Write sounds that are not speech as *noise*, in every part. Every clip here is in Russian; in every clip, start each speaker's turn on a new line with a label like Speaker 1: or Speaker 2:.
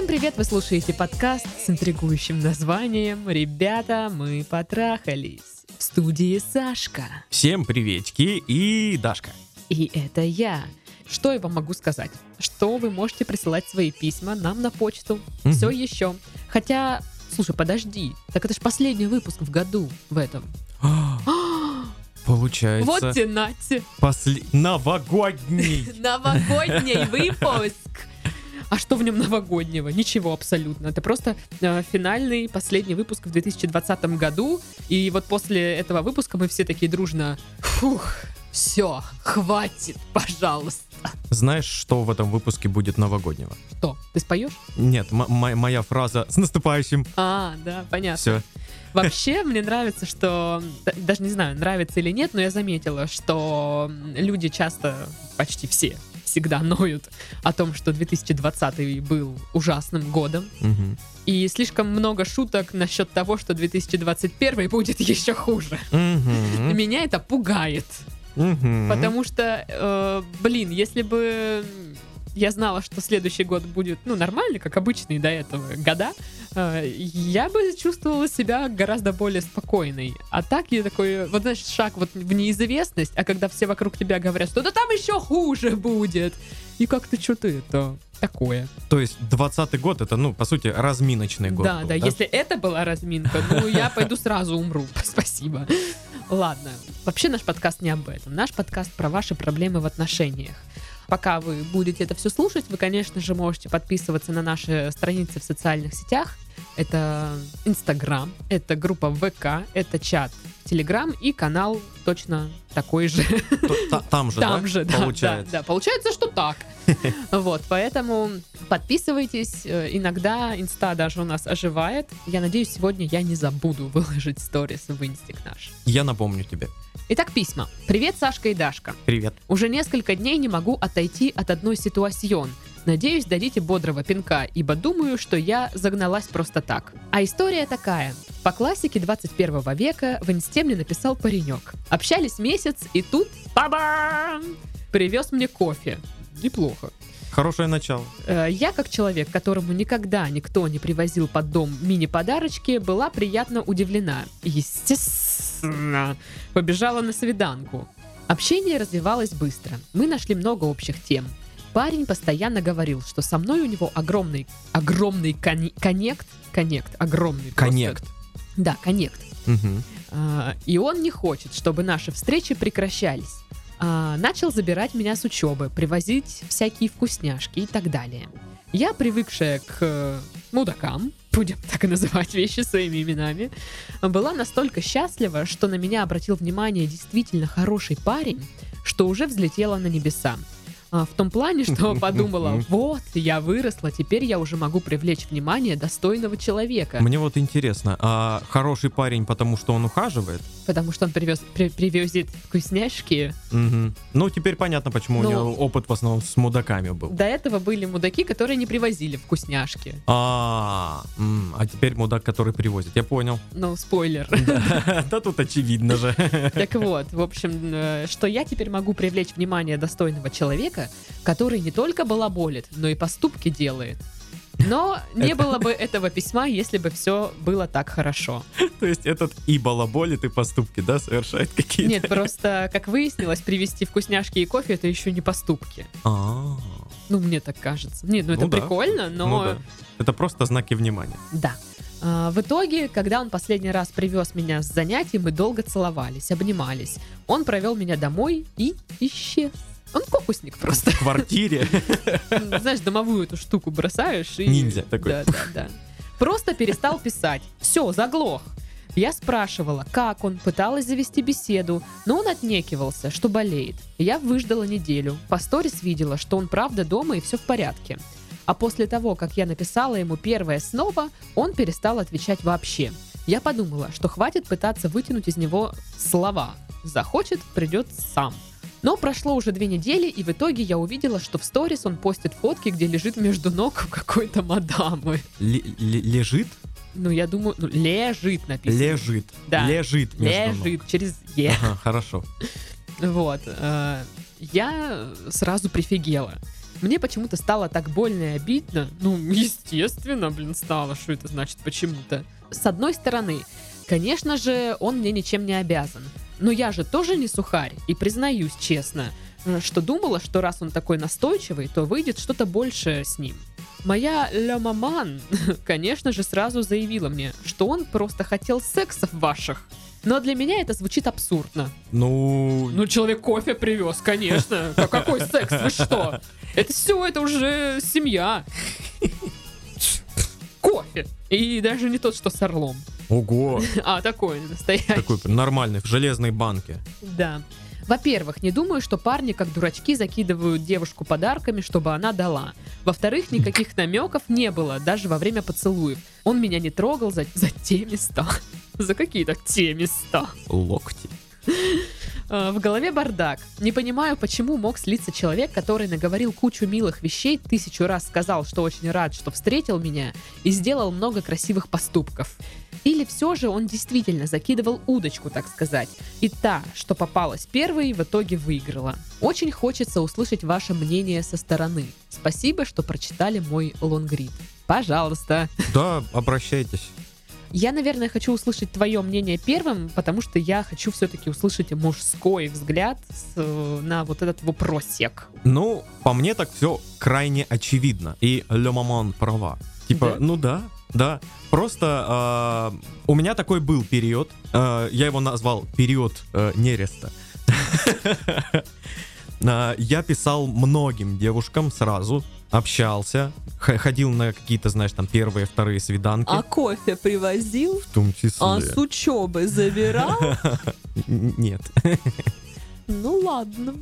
Speaker 1: Всем привет! Вы слушаете подкаст с интригующим названием «Ребята, мы потрахались». В студии Сашка.
Speaker 2: Всем приветики и Дашка.
Speaker 1: И это я. Что я вам могу сказать? Что вы можете присылать свои письма нам на почту.
Speaker 2: Мгм.
Speaker 1: Все еще. Хотя, слушай, подожди. Так это же последний выпуск в году в этом. *gasps*
Speaker 2: Получается,
Speaker 1: Вот те нате.
Speaker 2: после... новогодний. *laughs*
Speaker 1: Новогодний выпуск. А что в нем новогоднего? Ничего абсолютно. Это просто э, финальный, последний выпуск в 2020 году. И вот после этого выпуска мы все такие дружно... Фух, все, хватит, пожалуйста.
Speaker 2: Знаешь, что в этом выпуске будет новогоднего?
Speaker 1: Что, ты споешь?
Speaker 2: Нет, моя фраза «С наступающим!»
Speaker 1: А, да, понятно.
Speaker 2: Все.
Speaker 1: Вообще, мне нравится, что... Даже не знаю, нравится или нет, но я заметила, что люди часто, почти все, всегда ноют о том, что 2020 был ужасным годом. И слишком много шуток насчет того, что 2021 будет *laughs* еще хуже. Меня это пугает. Потому что, э, блин, если бы я знала, что следующий год будет, ну, нормальный, как обычные до этого года, э, я бы чувствовала себя гораздо более спокойной. А так я такой, вот знаешь, шаг вот в неизвестность, а когда все вокруг тебя говорят, что да там еще хуже будет, и как-то что-то это такое.
Speaker 2: То есть 20 год это, ну, по сути, разминочный год.
Speaker 1: да,
Speaker 2: был,
Speaker 1: да, если это была разминка, ну, я пойду сразу умру. *laughs* Спасибо. Ладно, вообще наш подкаст не об этом. Наш подкаст про ваши проблемы в отношениях. Пока вы будете это все слушать, вы, конечно же, можете подписываться на наши страницы в социальных сетях. Это Инстаграм, это группа ВК, это чат Телеграм и канал точно такой же.
Speaker 2: Там же,
Speaker 1: Там
Speaker 2: да,
Speaker 1: же, да,
Speaker 2: получается?
Speaker 1: да, да. Получается, что так. *laughs* Вот, поэтому подписывайтесь. Э, Иногда инста даже у нас оживает. Я надеюсь, сегодня я не забуду выложить сторис в инстик наш.
Speaker 2: Я напомню тебе.
Speaker 1: Итак, письма. Привет, Сашка и Дашка.
Speaker 2: Привет.
Speaker 1: Уже несколько дней не могу отойти от одной ситуацион. Надеюсь, дадите бодрого пинка, ибо думаю, что я загналась просто так. А история такая. По классике 21 века в инсте мне написал паренек. Общались месяц, и тут па привез мне кофе. Неплохо.
Speaker 2: Хорошее начало.
Speaker 1: Э, Я, как человек, которому никогда никто не привозил под дом мини-подарочки, была приятно удивлена. Естественно, побежала на свиданку. Общение развивалось быстро. Мы нашли много общих тем. Парень постоянно говорил, что со мной у него огромный, огромный кони- коннект, коннект, огромный. просто.
Speaker 2: Коннект.
Speaker 1: Да, коннект. А, и он не хочет, чтобы наши встречи прекращались. А, начал забирать меня с учебы, привозить всякие вкусняшки и так далее. Я, привыкшая к э, мудакам, будем так и называть вещи своими именами, была настолько счастлива, что на меня обратил внимание действительно хороший парень, что уже взлетела на небеса. А, в том плане, что *laughs* подумала, вот, я выросла, теперь я уже могу привлечь внимание достойного человека.
Speaker 2: Мне вот интересно, а хороший парень, потому что он ухаживает?
Speaker 1: Потому что он привез, при- привезет вкусняшки.
Speaker 2: Мгм. Ну, теперь понятно, почему
Speaker 1: Ну.
Speaker 2: у него опыт в основном с мудаками был.
Speaker 1: До этого были мудаки, которые не привозили вкусняшки.
Speaker 2: А, а теперь мудак, который привозит. Я понял.
Speaker 1: Ну, спойлер. *laughs*
Speaker 2: Да тут очевидно же.
Speaker 1: Так вот, в общем, э, что я теперь могу привлечь внимание достойного человека, который не только балаболит, но и поступки делает. Но не было бы этого письма, если бы все было так хорошо. *laughs*
Speaker 2: То есть этот и балаболит, и поступки, да, совершает какие-то.
Speaker 1: Нет, просто, как выяснилось, привезти вкусняшки и кофе это еще не поступки.
Speaker 2: А,
Speaker 1: Ну, мне так кажется. Нет, ну это
Speaker 2: Ну
Speaker 1: прикольно, но
Speaker 2: ну да. Это просто знаки внимания.
Speaker 1: Да. А, В итоге, когда он последний раз привез меня с занятий, мы долго целовались, обнимались. Он провел меня домой и исчез. Он фокусник просто.
Speaker 2: В квартире. *laughs*
Speaker 1: Знаешь, домовую эту штуку бросаешь и...
Speaker 2: Ниндзя такой.
Speaker 1: Да, да, да. Просто перестал писать. Все, заглох. Я спрашивала, как он, пыталась завести беседу, но он отнекивался, что болеет. Я выждала неделю. По сторис видела, что он правда дома и все в порядке. А после того, как я написала ему первое снова, он перестал отвечать вообще. Я подумала, что хватит пытаться вытянуть из него слова. Захочет, придет сам. Но прошло уже две недели, и в итоге я увидела, что в сторис он постит фотки, где лежит между ног *laughs* какой-то мадамы.
Speaker 2: Ле- Лежит?
Speaker 1: Ну, я думаю, ну, лежит написано.
Speaker 2: Лежит.
Speaker 1: Да.
Speaker 2: Лежит. между ног.
Speaker 1: Лежит через Е.
Speaker 2: Ага, хорошо.
Speaker 1: Вот. э, Я сразу прифигела. Мне почему-то стало так больно и обидно. Ну, *laughs* естественно, блин, стало. Что это значит почему-то? С одной стороны, конечно же, он мне ничем не обязан. Но я же тоже не сухарь, и признаюсь честно, э, что думала, что раз он такой настойчивый, то выйдет что-то большее с ним. Моя Ля Маман, *laughs* конечно же, сразу заявила мне, что он просто хотел сексов ваших. Но для меня это звучит абсурдно.
Speaker 2: Ну,
Speaker 1: Ну, человек кофе привез, конечно. *laughs* Какой секс? Вы что? Это все, это уже семья. *laughs* Кофе. И даже не тот, что с орлом.
Speaker 2: Ого, *laughs*
Speaker 1: А, такой настоящий.
Speaker 2: такой нормальный, в железной банке.
Speaker 1: Да. Во-первых, не думаю, что парни, как дурачки, закидывают девушку подарками, чтобы она дала. Во-вторых, никаких намеков не было, даже во время поцелуев. Он меня не трогал за, за те места. *laughs* За какие-то те места.
Speaker 2: Локти.
Speaker 1: Э, В голове бардак. Не понимаю, почему мог слиться человек, который наговорил кучу милых вещей, тысячу раз сказал, что очень рад, что встретил меня, и сделал много красивых поступков. Или все же он действительно закидывал удочку, так сказать, и та, что попалась первой, в итоге выиграла. Очень хочется услышать ваше мнение со стороны. Спасибо, что прочитали мой лонгрид. Пожалуйста.
Speaker 2: Да, обращайтесь.
Speaker 1: Я, наверное, хочу услышать твое мнение первым, потому что я хочу все-таки услышать мужской взгляд с, э, на вот этот вопросик.
Speaker 2: Ну, по мне так все крайне очевидно. И Ле Мамон права. Типа,
Speaker 1: Да?
Speaker 2: ну да, да. Просто а, у меня такой был период. а, я его назвал период э, нереста. *laughs* А, Я писал многим девушкам сразу, общался, ходил на какие-то, знаешь, там первые, вторые свиданки.
Speaker 3: А кофе привозил?
Speaker 2: В том числе.
Speaker 3: А с учебы забирал? *laughs*
Speaker 2: Нет. *laughs*
Speaker 3: Ну ладно.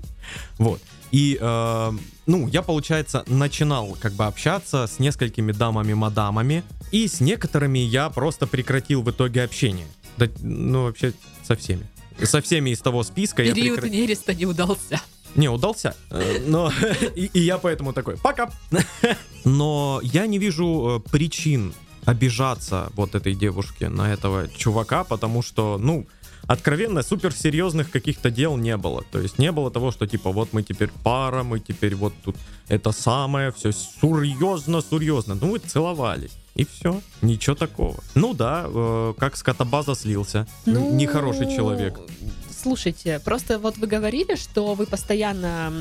Speaker 2: Вот. И, э, ну, я, получается, начинал как бы общаться с несколькими дамами-мадамами, и с некоторыми я просто прекратил в итоге общение. Да, ну, вообще, со всеми. Со всеми из того списка я
Speaker 1: Период
Speaker 2: прекратил.
Speaker 1: нереста не удался.
Speaker 2: Не, удался. Э, Но *laughs* и, и я поэтому такой, пока. *laughs* Но я не вижу э, причин обижаться вот этой девушке на этого чувака, потому что, ну, откровенно, суперсерьезных каких-то дел не было. То есть не было того, что типа вот мы теперь пара, мы теперь вот тут это самое, все серьезно, серьезно. Ну, вы целовались. И все, ничего такого. Ну да, э, как скотобаза слился.
Speaker 1: Ну,
Speaker 2: Нехороший человек.
Speaker 1: Слушайте, просто вот вы говорили, что вы постоянно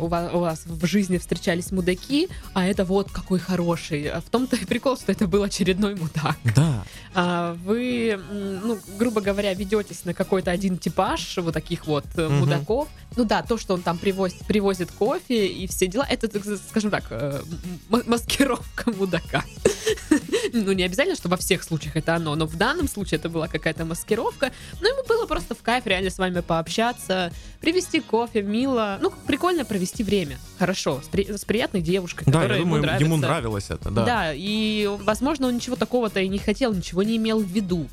Speaker 1: у вас, у вас в жизни встречались мудаки, а это вот какой хороший. В том-то и прикол, что это был очередной мудак.
Speaker 2: Да.
Speaker 1: А вы, ну, грубо говоря, ведетесь на какой-то один типаж вот таких вот
Speaker 2: Мгм.
Speaker 1: мудаков. Ну да, то, что он там привозит, привозит кофе и все дела, это, скажем так, э, маскировка мудака. *laughs* Ну, не обязательно, что во всех случаях это оно, но в данном случае это была какая-то маскировка. Ну, ему было просто в кайф реально с вами пообщаться, привезти кофе, мило. Ну, прикольно провести время. Хорошо, с, при- с приятной девушкой,
Speaker 2: Да,
Speaker 1: которая
Speaker 2: я думаю,
Speaker 1: ему
Speaker 2: ему
Speaker 1: нравится.
Speaker 2: нравилось это, да.
Speaker 1: Да. и, возможно, он ничего такого-то и не хотел, ничего не имел в виду.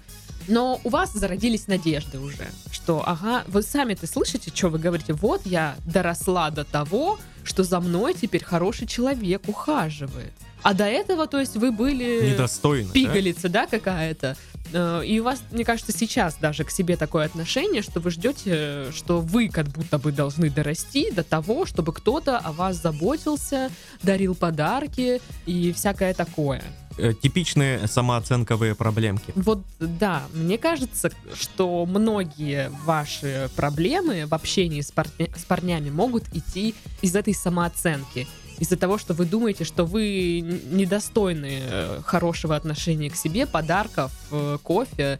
Speaker 1: Но у вас зародились надежды уже, что, ага, вы сами-то слышите, что вы говорите? Вот я доросла до того, что за мной теперь хороший человек ухаживает. А до этого, то есть, вы были
Speaker 2: Недостойно. да?
Speaker 1: пигалица, да, какая-то. Э, И у вас, мне кажется, сейчас даже к себе такое отношение, что вы ждете, что вы как будто бы должны дорасти до того, чтобы кто-то о вас заботился, дарил подарки и всякое такое.
Speaker 2: Э, Типичные самооценковые проблемки.
Speaker 1: Вот да, мне кажется, что многие ваши проблемы в общении с, парня- с парнями могут идти из этой самооценки. Из-за того, что вы думаете, что вы недостойны э, хорошего отношения к себе, подарков, э, кофе,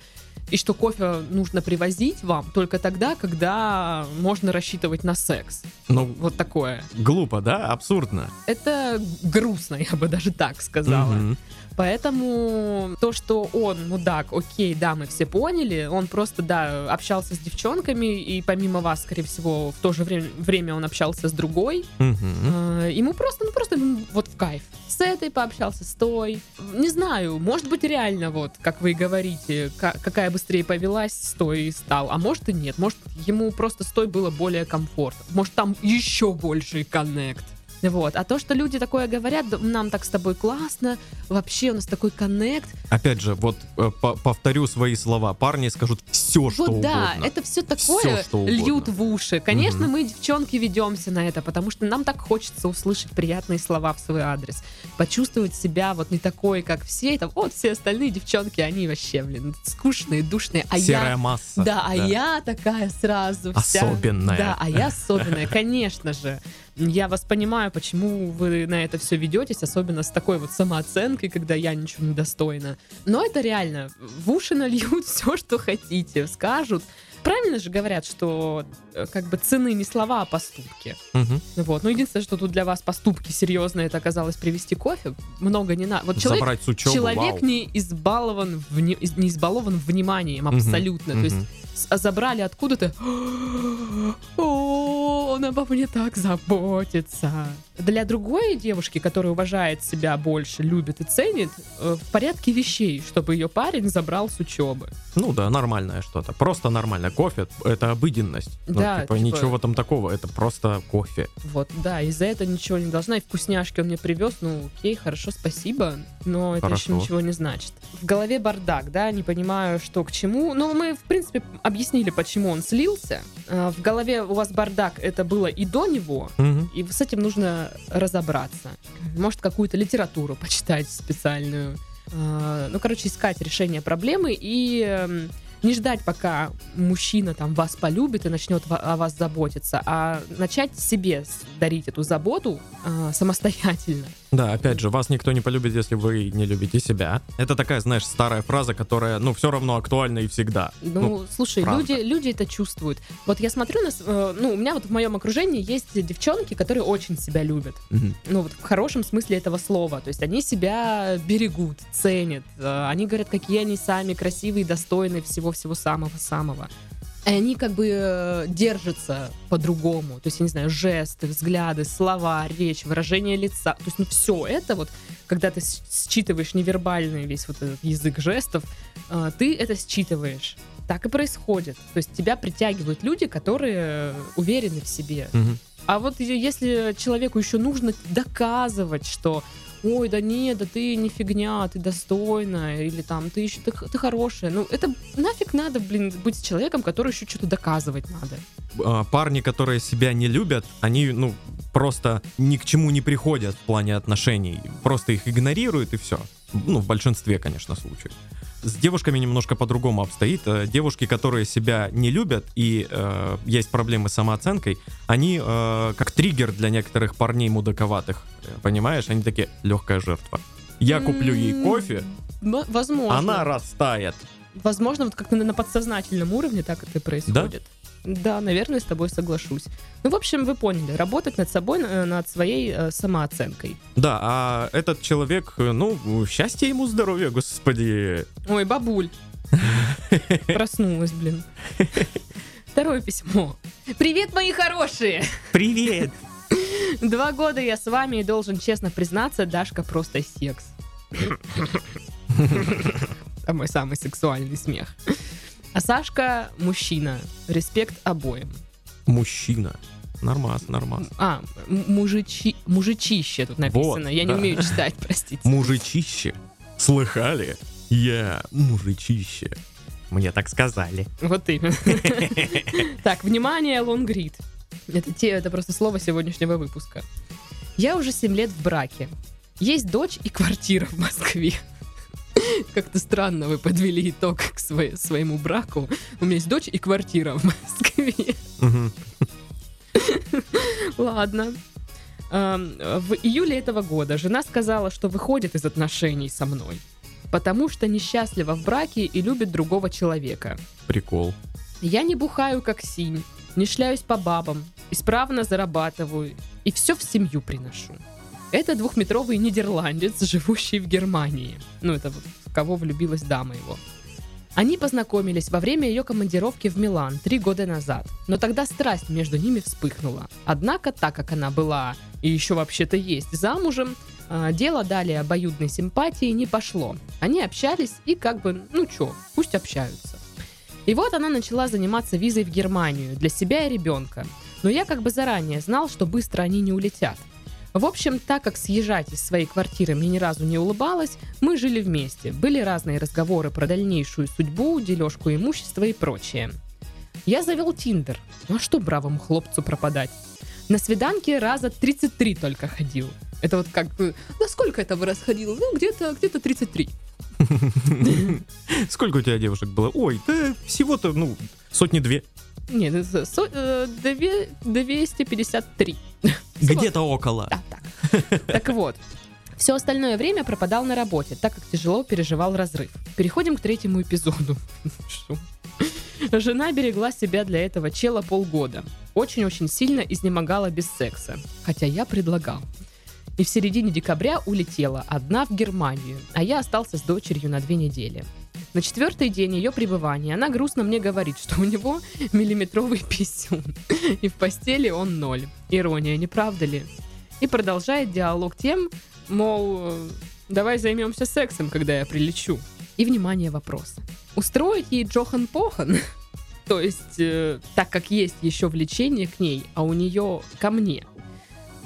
Speaker 1: и что кофе нужно привозить вам только тогда, когда можно рассчитывать на секс.
Speaker 2: Ну,
Speaker 1: Вот такое.
Speaker 2: глупо, да? Абсурдно.
Speaker 1: Это грустно, я бы даже так сказала.
Speaker 2: Мгм.
Speaker 1: Поэтому то, что он мудак, окей, да, мы все поняли, он просто, да, общался с девчонками, и помимо вас, скорее всего, в то же время, время он общался с другой. Э, Ему просто, ну просто вот в кайф. С этой пообщался, с той. Не знаю, может быть реально вот, как вы и говорите, ка- какая быстрее повелась, с той и стал. А может и нет, может ему просто с той было более комфортно. Может там еще больший коннект. Вот. А то, что люди такое говорят, «Да нам так с тобой классно, вообще у нас такой коннект.
Speaker 2: Опять же, вот э, по- повторю свои слова. Парни скажут, все, что
Speaker 1: вот да,
Speaker 2: угодно.
Speaker 1: это все такое
Speaker 2: Всё, что угодно.
Speaker 1: льют в уши. Конечно,
Speaker 2: Мгм.
Speaker 1: мы, девчонки, ведемся на это, потому что нам так хочется услышать приятные слова в свой адрес. Почувствовать себя вот не такой, как все. Там, вот все остальные девчонки, они вообще, блин, скучные, душные. А
Speaker 2: Серая
Speaker 1: я...
Speaker 2: масса.
Speaker 1: Да, а я такая сразу вся...
Speaker 2: Особенная.
Speaker 1: Да, а я особенная, конечно же. Я вас понимаю, почему вы на это все ведетесь, особенно с такой вот самооценкой, когда я ничего не достойна. Но это реально. В уши нальют *laughs* все, что хотите, скажут. Правильно же говорят, что э, как бы цены не слова, а поступки.
Speaker 2: Мгм.
Speaker 1: Вот. Ну, единственное, что тут для вас поступки серьезные, это оказалось привезти кофе. Много не надо. Вот человек,
Speaker 2: учебы,
Speaker 1: человек
Speaker 2: вау.
Speaker 1: не избалован, вни- не избалован вниманием абсолютно. То есть забрали откуда-то. *gasps* Он обо мне так заботится. Для другой девушки, которая уважает себя больше, любит и ценит, э, в порядке вещей, чтобы ее парень забрал с учебы.
Speaker 2: Ну да, нормальное что-то. Просто нормально. Кофе — это обыденность. Ну,
Speaker 1: Да,
Speaker 2: типа,
Speaker 1: типа-
Speaker 2: ничего этом такого. Это просто кофе.
Speaker 1: Вот, да, из-за этого ничего не должна. И вкусняшки он мне привез, ну окей, хорошо, спасибо, но это
Speaker 2: Хорошо.
Speaker 1: еще ничего не значит. В голове бардак, да, не понимаю, что к чему. Но мы, в принципе, объяснили, почему он слился. А, В голове у вас бардак, это было и до него,
Speaker 2: Мгм.
Speaker 1: и с этим нужно разобраться. Может, какую-то литературу почитать специальную. А, Ну, короче, искать решение проблемы и эм, не ждать, пока мужчина там вас полюбит и начнет о вас заботиться, а начать себе дарить эту заботу а, самостоятельно.
Speaker 2: Да, опять же, вас никто не полюбит, если вы не любите себя. Это такая, знаешь, старая фраза, которая, ну, все равно актуальна и всегда.
Speaker 1: Ну, слушай,
Speaker 2: правда.
Speaker 1: люди, люди это чувствуют. Вот я смотрю на... э, Ну, у меня вот в моем окружении есть девчонки, которые очень себя любят.
Speaker 2: Мгм.
Speaker 1: ну вот в хорошем смысле этого слова. То есть они себя берегут, ценят. э, Они говорят, какие они сами красивые, достойные всего-всего самого-самого. И они как бы э, держатся по-другому. То есть, я не знаю, жесты, взгляды, слова, речь, выражение лица. То есть, ну, все это вот, когда ты считываешь невербальный весь вот этот язык жестов, э, ты это считываешь. Так и происходит. То есть тебя притягивают люди, которые уверены в себе.
Speaker 2: Мгм.
Speaker 1: А вот если человеку еще нужно доказывать, что ой, да нет, да ты не фигня, ты достойная, или там ты еще ты, ты хорошая. Ну, это нафиг надо, блин, быть человеком, который еще что-то доказывать надо.
Speaker 2: А, Парни, которые себя не любят, они, ну, просто ни к чему не приходят в плане отношений. Просто их игнорируют и все. Ну, в большинстве, конечно, случаев. С девушками немножко по-другому обстоит. Э, Девушки, которые себя не любят и э, есть проблемы с самооценкой, они э, как триггер для некоторых парней мудаковатых. Понимаешь? Они такие, легкая жертва. Я куплю ей кофе,
Speaker 1: Возможно.
Speaker 2: она растает.
Speaker 1: Возможно, вот как-то на, на подсознательном уровне так это и происходит. Да? Наверное, с тобой соглашусь. Ну, в общем, вы поняли, работать над собой, э, над своей э, самооценкой.
Speaker 2: Да, а этот человек, э, ну, счастье ему, здоровья, господи.
Speaker 1: Ой, бабуль. *laughs* Проснулась, блин. Второе письмо. Привет, мои хорошие!
Speaker 2: Привет!
Speaker 1: Два года я с вами и должен честно признаться, Дашка просто секс. Это *laughs* мой самый сексуальный смех. А Сашка мужчина. Респект обоим.
Speaker 2: Мужчина. Нормас, нормас.
Speaker 1: А, мужичи, мужичище тут написано.
Speaker 2: Вот,
Speaker 1: я не
Speaker 2: да.
Speaker 1: умею читать, *laughs* простите.
Speaker 2: Мужичище. Слыхали? Я мужичище. Мне так сказали.
Speaker 1: Вот именно. *laughs* Так, внимание, лонгрид. Это, те, это просто слово сегодняшнего выпуска. Я уже 7 лет в браке. Есть дочь и квартира в Москве. *laughs* Как-то странно вы подвели итог к своей- своему браку. У меня есть дочь и квартира в Москве. *laughs* Ладно. В июле этого года жена сказала, что выходит из отношений со мной, потому что несчастлива в браке и любит другого человека.
Speaker 2: Прикол.
Speaker 1: Я не бухаю, как синь, не шляюсь по бабам, исправно зарабатываю и все в семью приношу. Это двухметровый нидерландец, живущий в Германии. Ну, это в кого влюбилась дама его. Они познакомились во время ее командировки в Милан три года назад, но тогда страсть между ними вспыхнула. Однако, так как она была и еще вообще-то есть замужем, а, дело далее обоюдной симпатии не пошло. Они общались и как бы, ну чё, пусть общаются. И вот она начала заниматься визой в Германию для себя и ребенка. Но я как бы заранее знал, что быстро они не улетят. В общем, так как съезжать из своей квартиры мне ни разу не улыбалось, мы жили вместе. Были разные разговоры про дальнейшую судьбу, дележку имущества и прочее. Я завел Тиндер. Ну а что бравому хлопцу пропадать? На свиданке раза 33 только ходил. Это вот как бы... На сколько это вы расходил? Ну, где-то где 33. *laughs*
Speaker 2: Сколько у тебя девушек было? Ой, да всего-то, ну, сотни-две.
Speaker 1: Нет, это со- э, две- 253. *laughs*
Speaker 2: Где-то около.
Speaker 1: Да, так. Так вот, все остальное время пропадал на работе, так как тяжело переживал разрыв. Переходим к третьему эпизоду. *laughs* Жена берегла себя для этого чела полгода. Очень-очень сильно изнемогала без секса. Хотя я предлагал. И в середине декабря улетела одна в Германию, а я остался с дочерью на две недели. На четвертый день ее пребывания она грустно мне говорит, что у него *laughs* миллиметровый писюн, и в постели он ноль. Ирония, не правда ли? И продолжает диалог тем, мол, э, давай займемся сексом, когда я прилечу. И, внимание, вопрос. Устроить ей Джохан Похан? *laughs* То есть, э, так как есть еще влечение к ней, а у нее ко мне.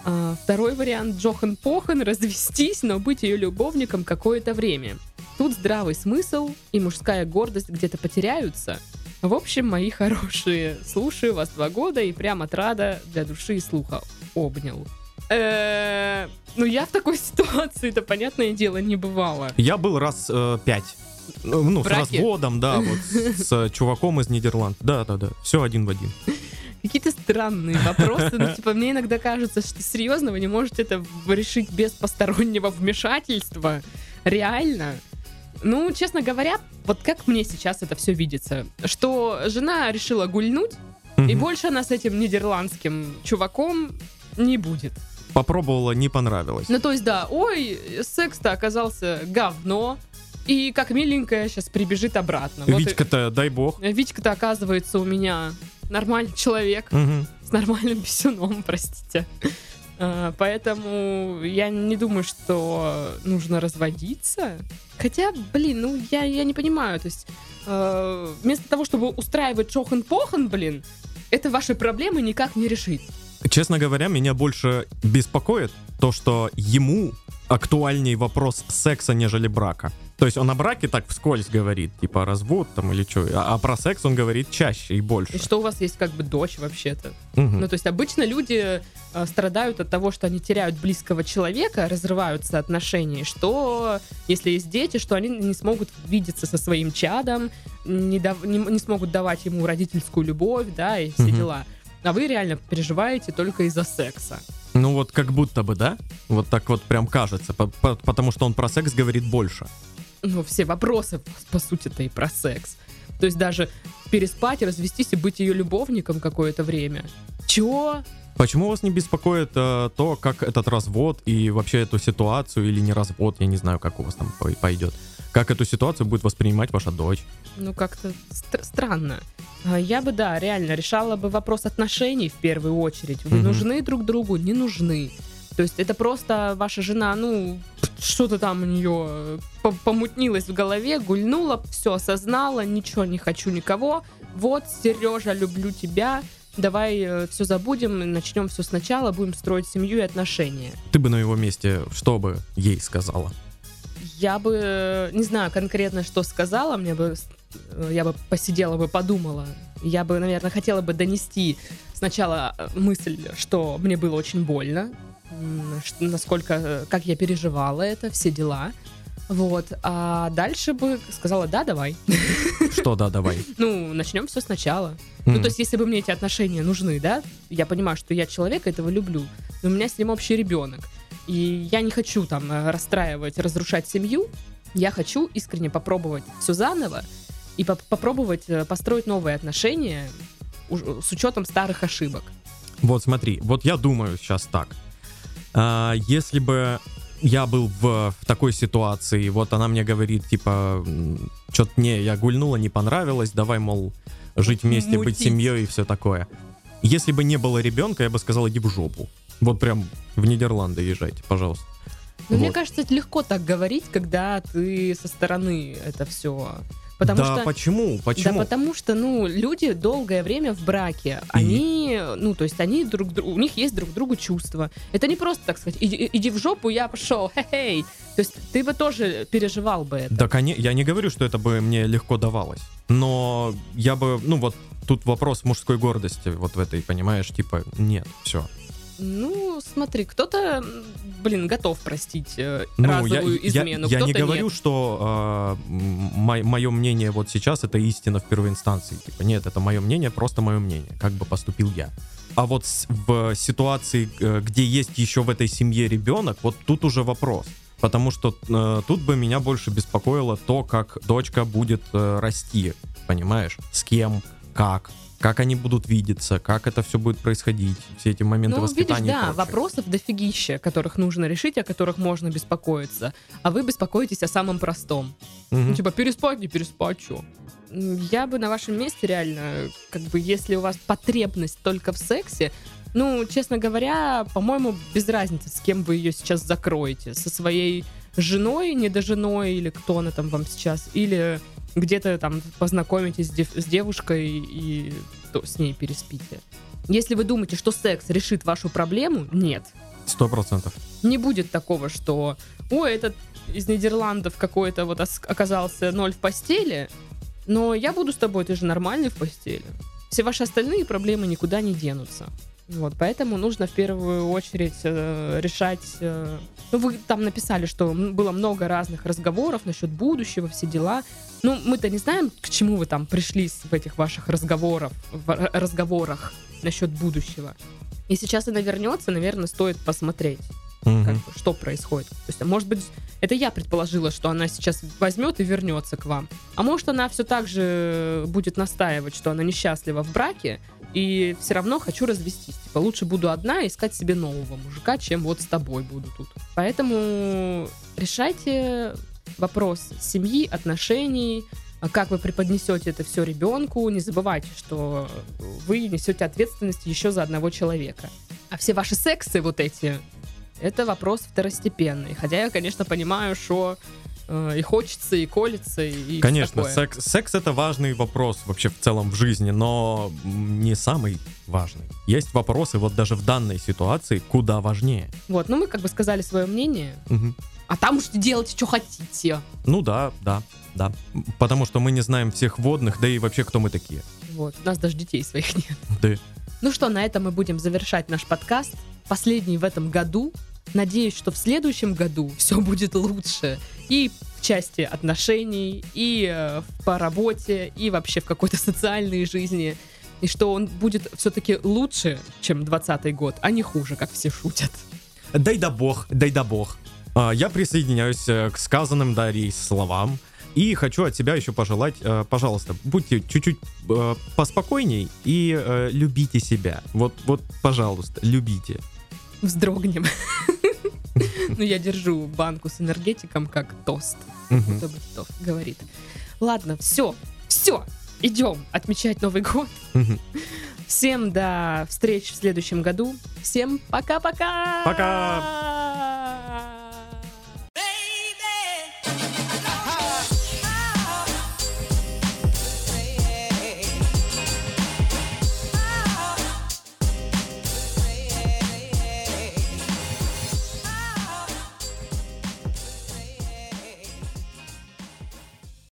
Speaker 1: А, второй вариант Джохан Похан развестись, но быть ее любовником какое-то время. Тут здравый смысл и мужская гордость где-то потеряются. В общем, мои хорошие, слушаю вас два года и прям от рада для души и слуха обнял. Э, Ну, я в такой *laughs* ситуации-то, понятное дело, не бывала.
Speaker 2: Я был раз э, пять. Ну, ну, с разводом, да, вот с, с чуваком из Нидерланд. Да, да, да. Все один в один.
Speaker 1: Какие-то странные вопросы. Ну, типа, мне иногда кажется, что серьезно, вы не можете это решить без постороннего вмешательства. Реально. Ну, честно говоря, вот как мне сейчас это все видится, что жена решила гульнуть, и
Speaker 2: Мгм.
Speaker 1: больше она с этим нидерландским чуваком не будет.
Speaker 2: Попробовала, не понравилось.
Speaker 1: Ну, то есть, да, ой, секс-то оказался говно, и как миленькая сейчас прибежит обратно. Вот и-
Speaker 2: Витька-то, дай бог.
Speaker 1: Витька-то оказывается у меня нормальный человек
Speaker 2: Мгм.
Speaker 1: с нормальным писюном, простите. А, Поэтому я не думаю, что нужно разводиться. Хотя, блин, ну я, я не понимаю. То есть э, вместо того, чтобы устраивать чохан-похан, блин, это ваши проблемы никак не решить.
Speaker 2: Честно говоря, меня больше беспокоит то, что ему актуальней вопрос секса, нежели брака. То есть он о браке так вскользь говорит, типа развод там или что, а, а про секс он говорит чаще и больше.
Speaker 1: И что у вас есть как бы дочь вообще-то.
Speaker 2: Мгм.
Speaker 1: Ну, то есть обычно люди э, страдают от того, что они теряют близкого человека, разрываются отношения, что если есть дети, что они не смогут видеться со своим чадом, не, дав- не, не смогут давать ему родительскую любовь, да, и все
Speaker 2: Мгм.
Speaker 1: дела. А вы реально переживаете только из-за секса.
Speaker 2: Ну вот как будто бы, да? Вот так вот прям кажется, по- по- потому что он про секс говорит больше.
Speaker 1: Ну, все вопросы, по сути-то, и про секс. То есть даже переспать, развестись и быть ее любовником какое-то время. Чего?
Speaker 2: Почему вас не беспокоит э, то, как этот развод и вообще эту ситуацию, или не развод, я не знаю, как у вас там пой- пойдет, как эту ситуацию будет воспринимать ваша дочь?
Speaker 1: Ну, как-то стр- странно. А, Я бы, да, реально решала бы вопрос отношений в первую очередь. Вы
Speaker 2: Мгм.
Speaker 1: нужны друг другу, не нужны. То есть это просто ваша жена, ну, что-то там у нее по- помутнилось в голове, гульнула, все осознала, ничего не хочу никого. Вот, Сережа, люблю тебя. Давай все забудем, начнем все сначала, будем строить семью и отношения.
Speaker 2: Ты бы на его месте что бы ей сказала?
Speaker 1: Я бы э, не знаю конкретно, что сказала, мне бы э, я бы посидела бы, подумала. Я бы, наверное, хотела бы донести сначала э, мысль, что мне было очень больно, насколько, как я переживала это, все дела. Вот, а дальше бы сказала, да, давай. *laughs*
Speaker 2: Что, да, давай.
Speaker 1: Ну, начнем все сначала. Ну, то есть, если бы мне эти отношения нужны, да, я понимаю, что я человека этого люблю, но у меня с ним общий ребенок. И я не хочу там э, расстраивать, разрушать семью. Я хочу искренне попробовать все заново и поп- попробовать э, построить новые отношения уж- с учетом старых ошибок.
Speaker 2: Вот смотри, вот я думаю сейчас так. А, если бы я был в, в такой ситуации, вот она мне говорит, типа, что-то не, я гульнула, не понравилось, давай, мол, жить вместе, быть
Speaker 1: Мутить.
Speaker 2: семьей и все такое. Если бы не было ребенка, я бы сказал, иди в жопу. Вот прям в Нидерланды езжайте, пожалуйста.
Speaker 1: Мне
Speaker 2: Вот.
Speaker 1: кажется, это легко так говорить, когда ты со стороны это все Потому
Speaker 2: да
Speaker 1: что
Speaker 2: почему? Почему?
Speaker 1: Да потому что, ну, люди долгое время в браке, они, ну, то есть они друг у них есть друг другу чувства. Это не просто, так сказать, иди, иди в жопу, я пошел, *laughs* хе-хей. То есть ты бы тоже переживал бы это.
Speaker 2: Да, коне- я не говорю, что это бы мне легко давалось. Но я бы, ну вот тут вопрос мужской гордости вот в этой, понимаешь, типа, нет, все.
Speaker 1: Ну, смотри, кто-то, блин, готов простить э,
Speaker 2: Ну, я,
Speaker 1: разовую
Speaker 2: я-
Speaker 1: измену,
Speaker 2: я не
Speaker 1: кто-то
Speaker 2: говорю,
Speaker 1: нет.
Speaker 2: что мое мнение вот сейчас это истина в первой инстанции. Типа, нет, это мое мнение, просто мое мнение, как бы поступил я. А вот с- в ситуации, э, где есть еще в этой семье ребенок, вот тут уже вопрос. Потому что э, тут бы меня больше беспокоило то, как дочка будет э, расти, понимаешь? С кем, как, как они будут видеться, как это все будет происходить, все эти моменты
Speaker 1: Ну, видишь,
Speaker 2: воспитания. и
Speaker 1: да, вопросов дофигища, которых нужно решить, о которых можно беспокоиться. А вы беспокоитесь о самом простом.
Speaker 2: Мгм.
Speaker 1: Ну, типа, переспать, не переспать? М, Я бы на вашем месте реально, как бы, если у вас потребность только в сексе, ну, честно говоря, по-моему, без разницы, с кем вы ее сейчас закроете. Со своей женой, недоженой, или кто она там вам сейчас, или где-то там познакомитесь с, дев- с девушкой и то- с ней переспите. Если вы думаете, что секс решит вашу проблему, нет.
Speaker 2: Сто процентов.
Speaker 1: Не будет такого, что ой, этот из Нидерландов какой-то вот оказался ноль в постели, но я буду с тобой, ты же нормальный в постели. Все ваши остальные проблемы никуда не денутся. Вот, поэтому нужно в первую очередь э, решать... э, ну, вы там написали, что было много разных разговоров насчет будущего, все дела. Ну, мы-то не знаем, к чему вы там пришли в этих ваших разговорах, в р- разговорах насчет будущего. И сейчас она вернется, наверное, стоит посмотреть как бы, что происходит. То есть, а может быть, это я предположила, что она сейчас возьмет и вернется к вам. А может, она все так же будет настаивать, что она несчастлива в браке, и все равно хочу развестись. Типа, лучше буду одна искать себе нового мужика, чем вот с тобой буду тут. Поэтому решайте вопрос семьи, отношений, а как вы преподнесете это все ребенку. Не забывайте, что вы несете ответственность еще за одного человека. А все ваши сексы вот эти, это вопрос второстепенный. Хотя я, конечно, понимаю, что э, и хочется, и колется, и
Speaker 2: Конечно,
Speaker 1: такое.
Speaker 2: секс, секс это важный вопрос вообще в целом в жизни, но не самый важный. Есть вопросы вот даже в данной ситуации куда важнее.
Speaker 1: Вот, ну мы как бы сказали свое мнение,
Speaker 2: Мгм.
Speaker 1: А там уж делайте, что хотите.
Speaker 2: Ну да, да, да. Потому что мы не знаем всех водных, да и вообще кто мы такие.
Speaker 1: Вот, у нас даже детей своих нет. *laughs*
Speaker 2: Да.
Speaker 1: Ну что, на этом мы будем завершать наш подкаст. Последний в этом году. Надеюсь, что в следующем году *laughs* все будет лучше. И в части отношений, и э, по работе, и вообще в какой-то *laughs* социальной жизни. И что он будет все-таки лучше, чем 20 год, а не хуже, как все шутят.
Speaker 2: Дай да бог, дай да бог. А, Я присоединяюсь э, к сказанным Дарьей словам. И хочу от тебя еще пожелать, э, пожалуйста, будьте чуть-чуть э, поспокойней и любите себя. Вот, вот, пожалуйста, любите.
Speaker 1: Вздрогнем. *laughs* Ну, я держу банку с энергетиком как тост. Кто бы что говорит. Ладно, все, все, идем отмечать Новый год. Всем до встреч в следующем году. Всем пока-пока.
Speaker 2: Пока.